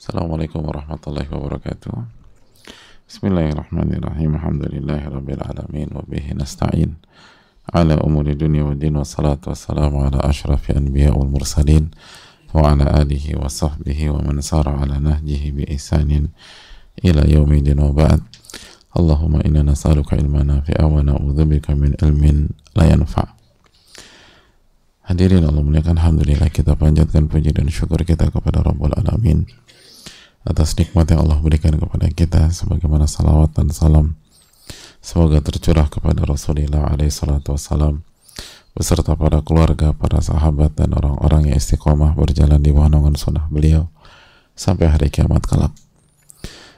Assalamualaikum warahmatullahi wabarakatuh. Bismillahirrahmanirrahim. Alhamdulillahi rabbil alamin Wa bihi nasta'in. Ala umuri dunia wa din Wa salatu wassalamu ala ashrafi anbiya wal mursalin Wa ala alihi wa sahbihi Wa man sara ala nahjihi bi ihsanin Ila yaumi din wa ba'd. Allahumma inna nas'aluka ilman nafi'a Wa na'udzubika min ilmin la yanfa' Hadirin Allah muliakan Alhamdulillah kita panjatkan puji dan syukur kita kepada Rabbul Alamin atas nikmat yang Allah berikan kepada kita sebagaimana salawat dan salam semoga tercurah kepada Rasulullah alaihi salatu wassalam beserta para keluarga, para sahabat dan orang-orang yang istiqomah berjalan di bawah naungan sunnah beliau sampai hari kiamat kelak.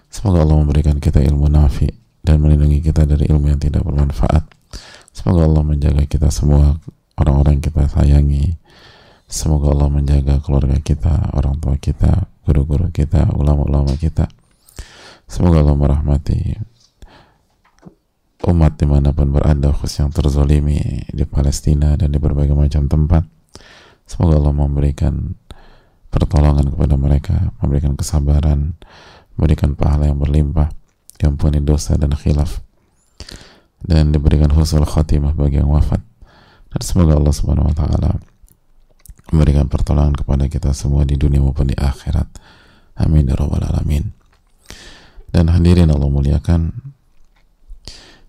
Semoga Allah memberikan kita ilmu nafi dan melindungi kita dari ilmu yang tidak bermanfaat. Semoga Allah menjaga kita semua orang-orang kita sayangi. Semoga Allah menjaga keluarga kita, orang tua kita, guru-guru kita, ulama-ulama kita. Semoga Allah merahmati umat di mana pun berada, khusus yang terzolimi di Palestina dan di berbagai macam tempat. Semoga Allah memberikan pertolongan kepada mereka, memberikan kesabaran, memberikan pahala yang berlimpah, yang punya dosa dan khilaf, dan diberikan husnul khatimah bagi yang wafat. Dan semoga Allah Subhanahu wa taala memberikan pertolongan kepada kita semua di dunia maupun di akhirat. Amin ya rabbal alamin. Dan hadirin Allah muliakan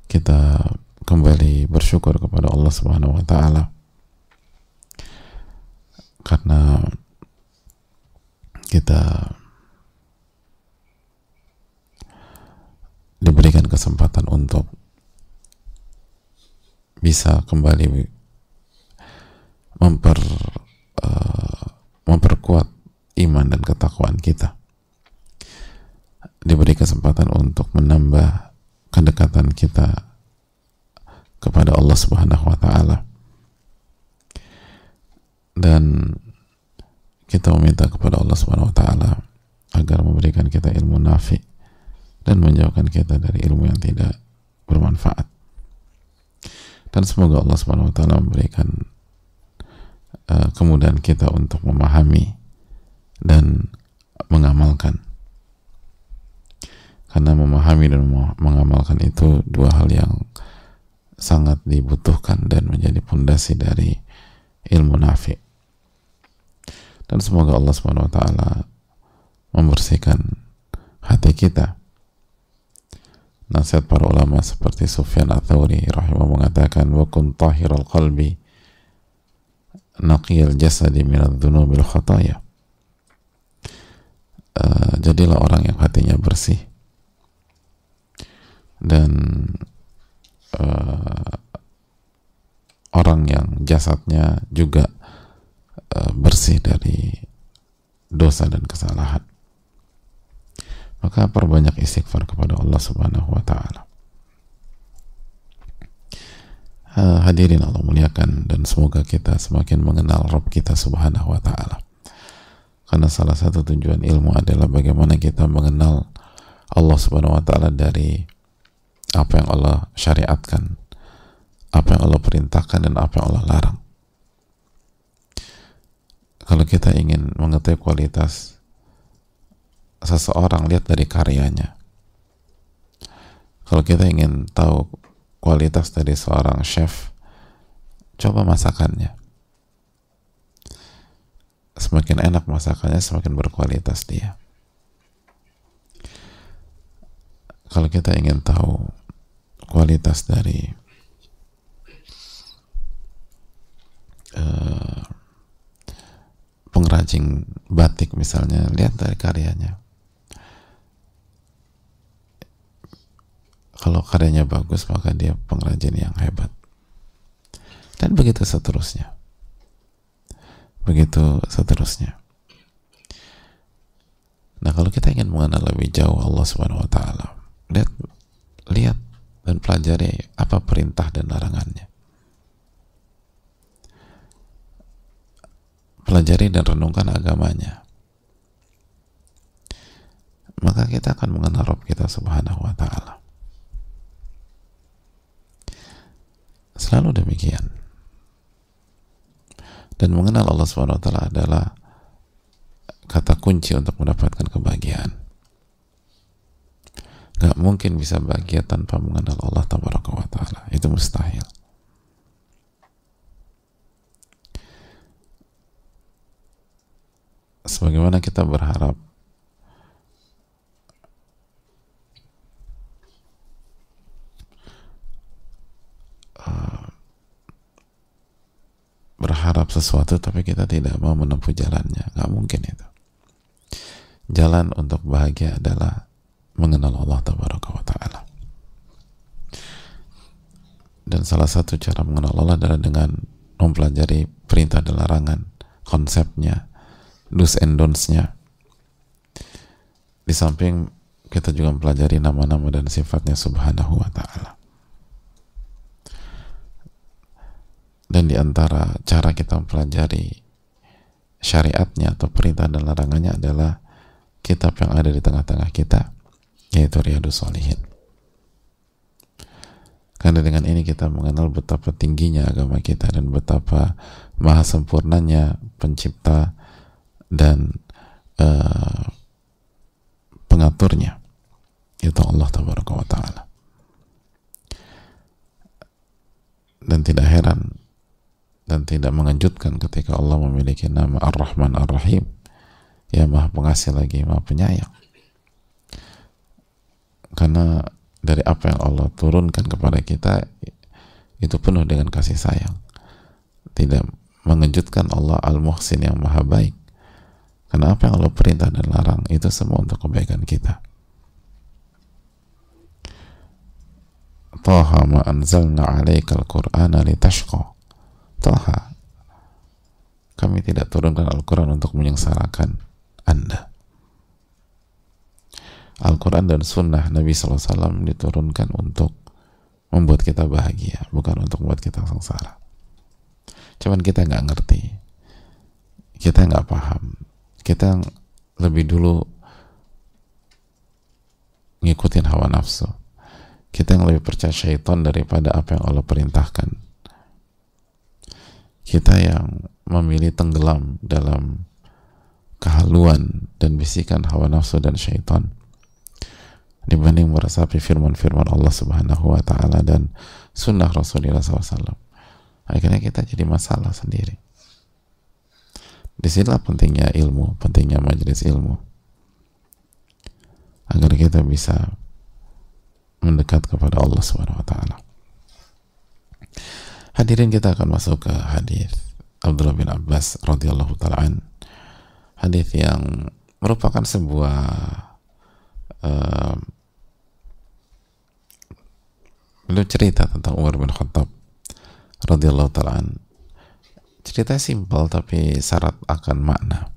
kita kembali bersyukur kepada Allah Subhanahu wa taala karena kita diberikan kesempatan untuk bisa kembali memper iman dan ketakwaan kita. Diberi kesempatan untuk menambah kedekatan kita kepada Allah Subhanahu wa taala. Dan kita meminta kepada Allah Subhanahu wa taala agar memberikan kita ilmu nafi dan menjauhkan kita dari ilmu yang tidak bermanfaat. Dan semoga Allah Subhanahu wa taala memberikan uh, kemudahan kita untuk memahami dan mengamalkan. Karena memahami dan mengamalkan itu dua hal yang sangat dibutuhkan dan menjadi pondasi dari ilmu nafi. Dan semoga Allah Subhanahu wa taala membersihkan hati kita. Nasihat para ulama seperti Sufyan Ats-Tsauri rahimah mengatakan wa kun tahiral qalbi naqiyal jasadi minadz dzunubil khataya uh, jadilah orang yang hatinya bersih dan uh, orang yang jasadnya juga uh, bersih dari dosa dan kesalahan maka perbanyak istighfar kepada Allah Subhanahu wa taala. Hadirin Allah muliakan dan semoga kita semakin mengenal Rob kita Subhanahu wa taala. Karena salah satu tujuan ilmu adalah bagaimana kita mengenal Allah Subhanahu wa taala dari apa yang Allah syariatkan, apa yang Allah perintahkan dan apa yang Allah larang. Kalau kita ingin mengetahui kualitas seseorang lihat dari karyanya. Kalau kita ingin tahu kualitas dari seorang chef, coba masakannya. Semakin enak masakannya, semakin berkualitas dia. Kalau kita ingin tahu kualitas dari uh, pengrajin batik misalnya, lihat dari karyanya. Kalau karyanya bagus maka dia pengrajin yang hebat. Dan begitu seterusnya begitu seterusnya. Nah kalau kita ingin mengenal lebih jauh Allah subhanahu wa ta'ala lihat lihat dan pelajari apa perintah dan larangannya. Pelajari dan renungkan agamanya. Maka kita akan mengenal Rob kita subhanahu wa ta'ala. Selalu demikian. Dan mengenal Allah SWT adalah kata kunci untuk mendapatkan kebahagiaan. Gak mungkin bisa bahagia tanpa mengenal Allah Taala. Itu mustahil. Sebagaimana kita berharap berharap sesuatu tapi kita tidak mau menempuh jalannya. Nggak mungkin itu. Jalan untuk bahagia adalah mengenal Allah Taala. Dan salah satu cara mengenal Allah adalah dengan mempelajari perintah dan larangan konsepnya do's and don'ts-nya. Di samping kita juga mempelajari nama-nama dan sifatnya subhanahu wa ta'ala dan di antara cara kita mempelajari syariatnya atau perintah dan larangannya adalah kitab yang ada di tengah-tengah kita yaitu Riyadus Salihin karena dengan ini kita mengenal betapa tingginya agama kita dan betapa maha sempurnanya pencipta dan uh, pengaturnya itu Allah Taala. Dan tidak heran dan tidak mengejutkan ketika Allah memiliki nama Ar-Rahman Ar-Rahim. Ya maha pengasih lagi maha penyayang. Karena dari apa yang Allah turunkan kepada kita itu penuh dengan kasih sayang. Tidak mengejutkan Allah Al-Muhsin yang maha baik. Karena apa yang Allah perintah dan larang itu semua untuk kebaikan kita. Taha ma anzalna alaikal qur'ana litashqa Toha. Kami tidak turunkan Al-Quran untuk menyengsarakan Anda. Al-Quran dan Sunnah Nabi SAW diturunkan untuk membuat kita bahagia bukan untuk membuat kita sengsara. Cuman kita nggak ngerti. Kita nggak paham. Kita lebih dulu ngikutin hawa nafsu. Kita yang lebih percaya syaitan daripada apa yang Allah perintahkan kita yang memilih tenggelam dalam kehaluan dan bisikan hawa nafsu dan syaitan dibanding meresapi firman-firman Allah Subhanahu wa taala dan sunnah Rasulullah SAW. Akhirnya kita jadi masalah sendiri. Di sinilah pentingnya ilmu, pentingnya majelis ilmu. Agar kita bisa mendekat kepada Allah Subhanahu wa taala. Hadirin kita akan masuk ke hadis Abdullah bin Abbas radhiyallahu taala Hadis yang merupakan sebuah uh, cerita tentang Umar bin Khattab radhiyallahu taala cerita simpel tapi syarat akan makna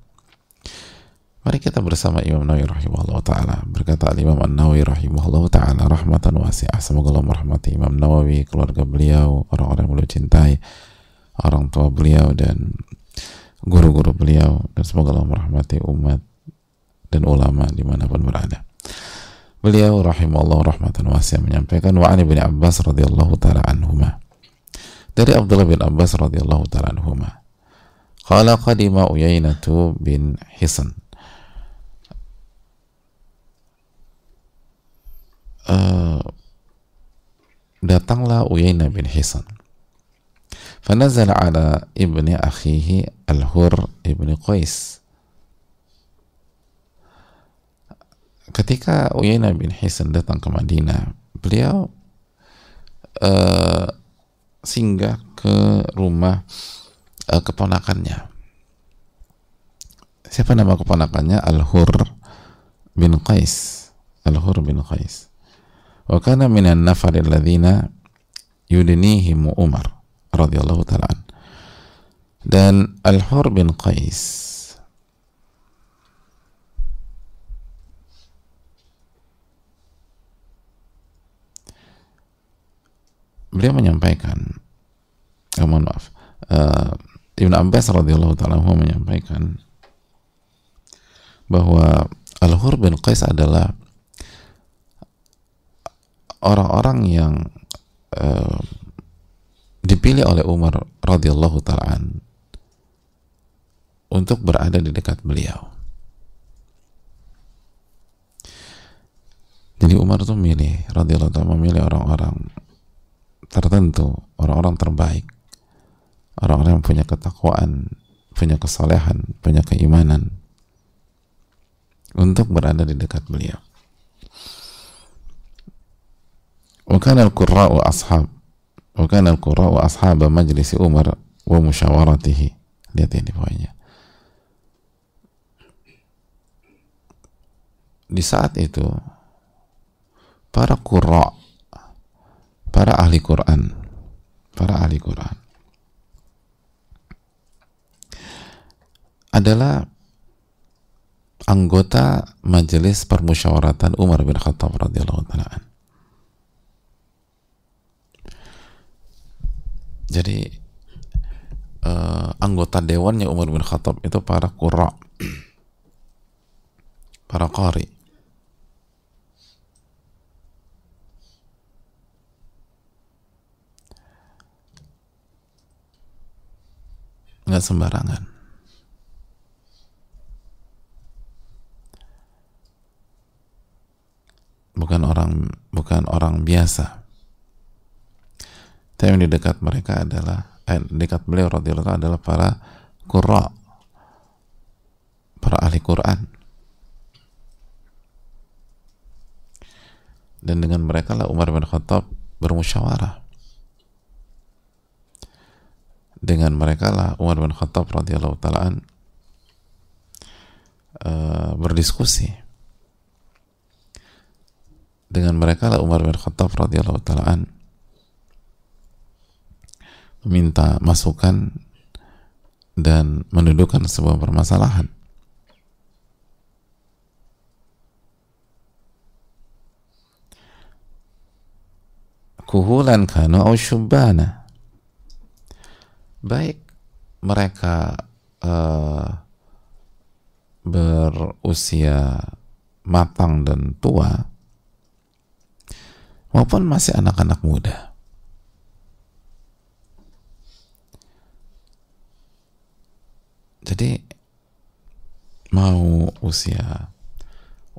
Mari kita bersama Imam Nawawi rahimahullah ta'ala. Berkata Imam Nawawi rahimahullah ta'ala rahmatan wasi'ah. Semoga Allah merahmati Imam Nawawi, keluarga beliau orang-orang yang beliau cintai orang tua beliau dan guru-guru beliau. Dan semoga Allah merahmati umat dan ulama di mana pun berada. Beliau rahimahullah rahmatan wasi'ah menyampaikan wa ani bin Abbas radhiyallahu ta'ala anhumah dari Abdullah bin Abbas radhiyallahu ta'ala anhumah qala qadima Uyainatu bin Hisan uh, datanglah Uyainah bin Hisan فنزل على ابن أخيه الهر ابن Qais ketika Uyainah bin Hisan datang ke Madinah beliau uh, singgah ke rumah uh, keponakannya siapa nama keponakannya Al-Hur bin Qais Al-Hur bin Qais wa kana minan nafar alladzina yudnihim Umar radhiyallahu taala dan Al-Hur bin Qais. Beliau menyampaikan oh, mohon maaf uh, Ibn Abbas radhiyallahu taala menyampaikan bahwa Al-Hur bin Qais adalah orang-orang yang uh, dipilih oleh Umar radhiyallahu taalaan untuk berada di dekat beliau. Jadi Umar tuh milih radhiyallahu taala memilih orang-orang tertentu, orang-orang terbaik, orang-orang yang punya ketakwaan, punya kesalehan, punya keimanan untuk berada di dekat beliau. وكان القراء أصحاب وكان القراء أصحاب مجلس عمر ومشاورته lihat ini poinnya di saat itu para qurra para ahli Quran para ahli Quran adalah anggota majelis permusyawaratan Umar bin Khattab radhiyallahu taala Jadi uh, anggota dewannya Umar bin Khattab itu para qurra, para qari. Nggak sembarangan. Bukan orang bukan orang biasa tapi yang di dekat mereka adalah eh, dekat beliau radhiyallahu adalah para qurra para ahli Quran. Dan dengan mereka lah Umar bin Khattab bermusyawarah. Dengan mereka lah Umar bin Khattab radhiyallahu taalaan uh, berdiskusi. Dengan mereka lah Umar bin Khattab radhiyallahu taalaan minta masukan dan mendudukan sebuah permasalahan. Kuhulan kanu au syubbana. Baik mereka uh, berusia matang dan tua maupun masih anak-anak muda. Jadi mau usia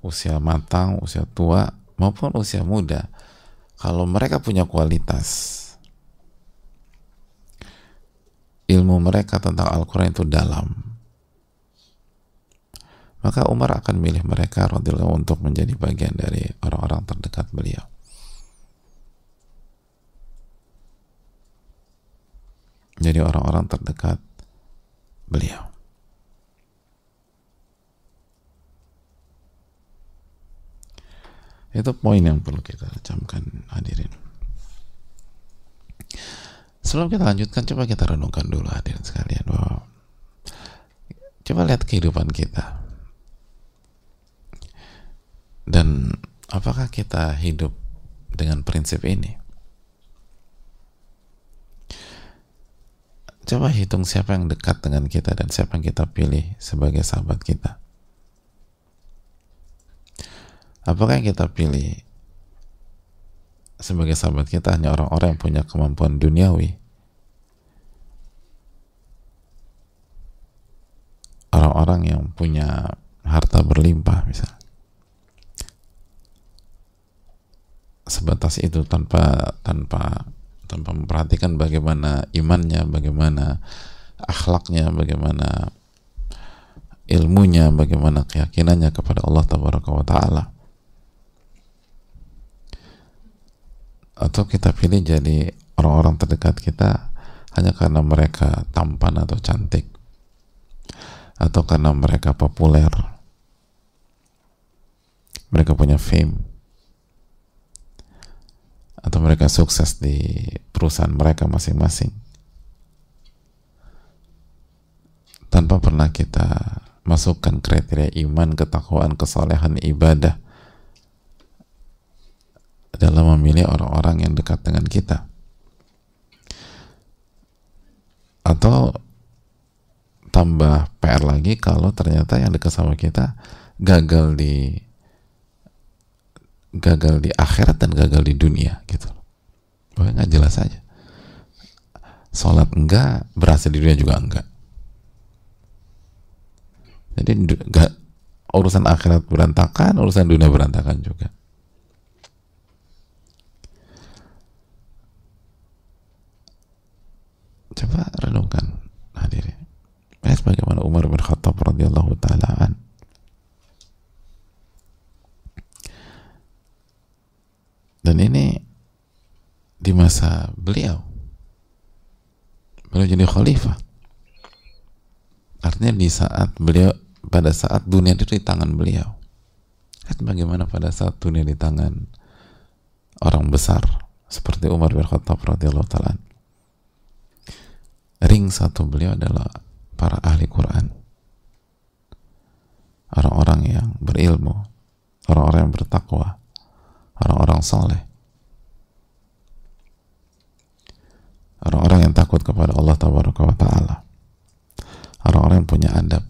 usia matang, usia tua maupun usia muda, kalau mereka punya kualitas ilmu mereka tentang Al-Quran itu dalam, maka Umar akan milih mereka radhiyallahu untuk menjadi bagian dari orang-orang terdekat beliau. Jadi orang-orang terdekat beliau. Itu poin yang perlu kita camkan hadirin. Sebelum kita lanjutkan, coba kita renungkan dulu hadirin sekalian bahwa coba lihat kehidupan kita. Dan apakah kita hidup dengan prinsip ini? Coba hitung siapa yang dekat dengan kita dan siapa yang kita pilih sebagai sahabat kita. Apakah yang kita pilih sebagai sahabat kita hanya orang-orang yang punya kemampuan duniawi? Orang-orang yang punya harta berlimpah misalnya. Sebatas itu tanpa tanpa tanpa memperhatikan bagaimana imannya, bagaimana akhlaknya, bagaimana ilmunya, bagaimana keyakinannya kepada Allah Taala. Atau kita pilih jadi orang-orang terdekat kita hanya karena mereka tampan atau cantik. Atau karena mereka populer. Mereka punya fame. Atau mereka sukses di perusahaan mereka masing-masing. Tanpa pernah kita masukkan kriteria iman, ketakwaan, kesalehan, ibadah dalam memilih orang-orang yang dekat dengan kita. Atau tambah PR lagi kalau ternyata yang dekat sama kita gagal di gagal di akhirat dan gagal di dunia gitu. Pokoknya nggak jelas aja. Sholat enggak berhasil di dunia juga enggak. Jadi gak, urusan akhirat berantakan urusan dunia berantakan juga Coba renungkan hadirin. Lihat bagaimana Umar bin Khattab radhiyallahu taala Dan ini di masa beliau. Beliau jadi khalifah. Artinya di saat beliau pada saat dunia itu di tangan beliau. Lihat bagaimana pada saat dunia di tangan orang besar seperti Umar bin Khattab radhiyallahu taala. Ring satu beliau adalah para ahli Quran. Orang-orang yang berilmu, orang-orang yang bertakwa, orang-orang soleh orang-orang yang takut kepada Allah Taala. Orang-orang yang punya adab.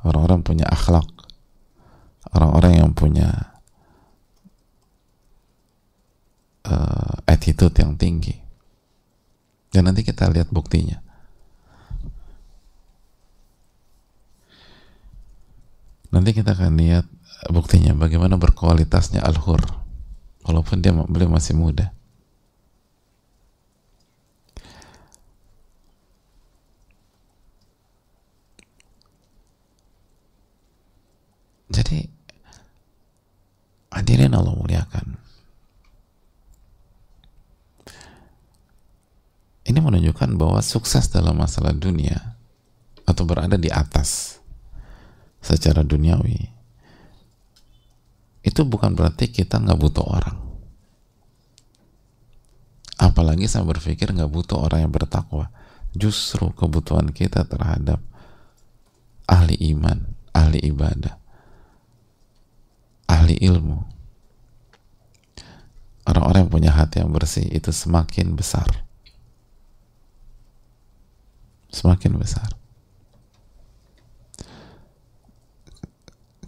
Orang-orang punya akhlak. Orang-orang yang punya uh, attitude yang tinggi dan nanti kita lihat buktinya. Nanti kita akan lihat buktinya bagaimana berkualitasnya Al-Hur walaupun dia beliau masih muda. Jadi hadirin Allah muliakan ini menunjukkan bahwa sukses dalam masalah dunia atau berada di atas secara duniawi itu bukan berarti kita nggak butuh orang. Apalagi saya berpikir nggak butuh orang yang bertakwa. Justru kebutuhan kita terhadap ahli iman ahli ibadah ahli ilmu. Orang-orang yang punya hati yang bersih itu semakin besar semakin besar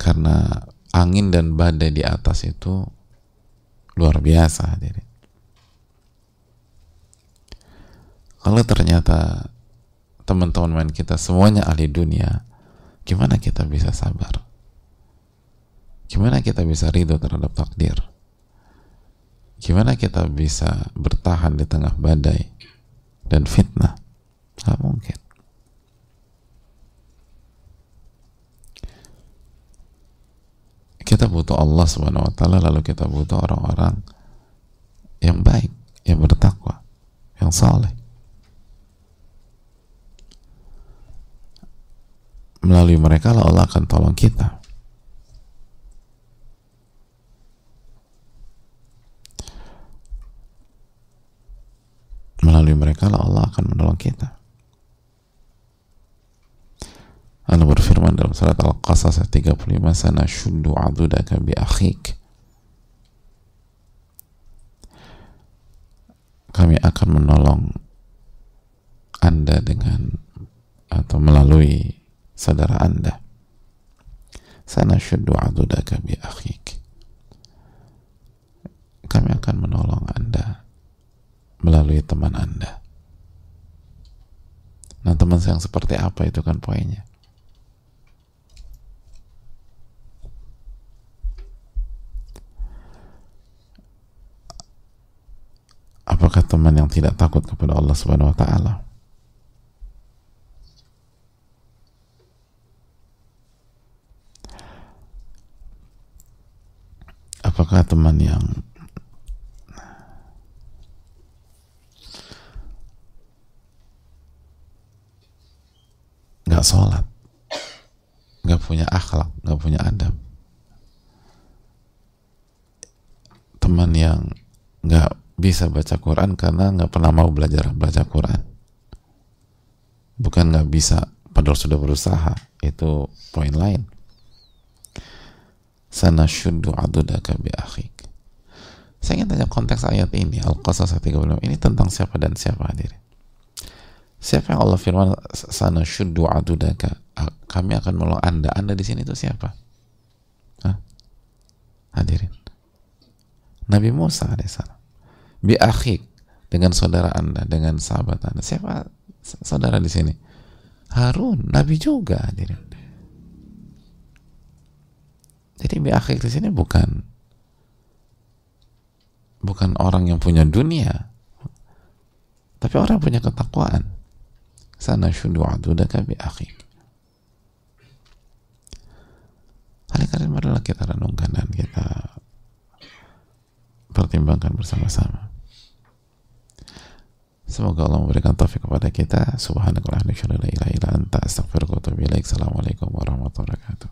karena angin dan badai di atas itu luar biasa hadirin. Kalau ternyata teman-teman kita semuanya ahli dunia, gimana kita bisa sabar? Gimana kita bisa ridho terhadap takdir? Gimana kita bisa bertahan di tengah badai dan fitnah? Gak mungkin. kita butuh Allah Subhanahu wa taala lalu kita butuh orang-orang yang baik, yang bertakwa, yang saleh. Melalui mereka lah Allah akan tolong kita. Melalui mereka lah Allah akan menolong kita. Allah berfirman dalam surat Al-Qasas 35 sana syuddu adudaka bi akhik. Kami akan menolong anda dengan atau melalui saudara anda. Sana syuddu adudaka bi akhik. Kami akan menolong anda melalui teman anda. Nah teman yang seperti apa itu kan poinnya Apakah teman yang tidak takut kepada Allah Subhanahu wa taala? Apakah teman yang nggak sholat, nggak punya akhlak, nggak punya adab, teman yang nggak bisa baca Quran karena nggak pernah mau belajar baca Quran. Bukan nggak bisa padahal sudah berusaha. Itu poin lain. Sana syuddu adudaka bi akhik. Saya ingin tanya konteks ayat ini Al-Qasas 36 ini tentang siapa dan siapa hadirin siapa yang Allah firman sana syuddu adudaka kami akan menolong anda. Anda di sini itu siapa? Hah? hadirin. Nabi Musa alaihissalam bi akhik dengan saudara anda dengan sahabat anda. Siapa saudara di sini? Harun Nabi juga hadirin jadi bi akhik di sini bukan bukan orang yang punya dunia tapi orang punya ketakwaan. Sana syudu adudaka bi akhik. Kali-kali marilah kita renungkan dan kita pertimbangkan bersama-sama Semoga Allah memberikan taufik kepada kita. Subhanakallahumma wa. Assalamualaikum warahmatullahi wabarakatuh.